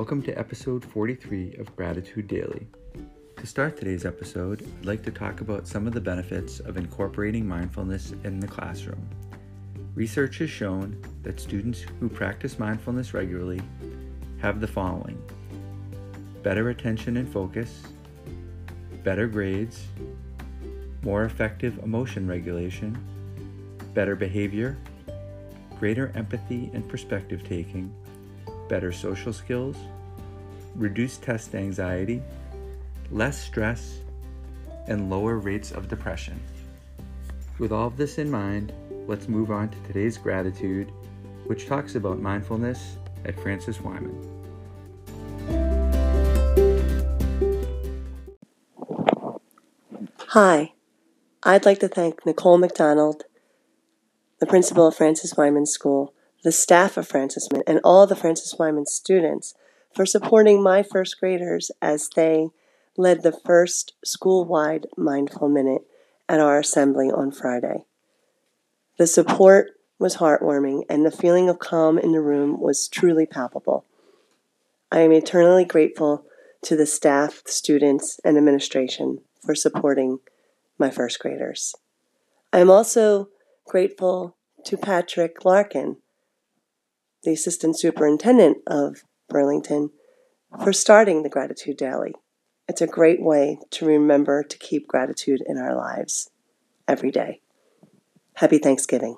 Welcome to episode 43 of Gratitude Daily. To start today's episode, I'd like to talk about some of the benefits of incorporating mindfulness in the classroom. Research has shown that students who practice mindfulness regularly have the following better attention and focus, better grades, more effective emotion regulation, better behavior, greater empathy and perspective taking, better social skills, reduced test anxiety, less stress, and lower rates of depression. With all of this in mind, let's move on to today's gratitude, which talks about mindfulness at Francis Wyman. Hi, I'd like to thank Nicole McDonald, the principal of Francis Wyman School, the staff of Francis Wyman, and all the Francis Wyman students for supporting my first graders as they led the first school wide mindful minute at our assembly on Friday. The support was heartwarming, and the feeling of calm in the room was truly palpable. I am eternally grateful to the staff, students, and administration for supporting my first graders. I am also grateful to Patrick Larkin, the assistant superintendent of Burlington, for starting the Gratitude Daily. It's a great way to remember to keep gratitude in our lives every day. Happy Thanksgiving.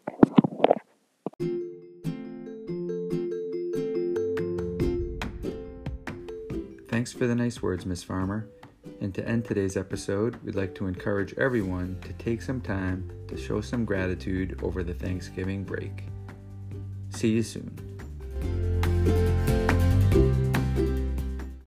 Thanks for the nice words, Miss Farmer. And to end today's episode, we'd like to encourage everyone to take some time to show some gratitude over the Thanksgiving break. See you soon.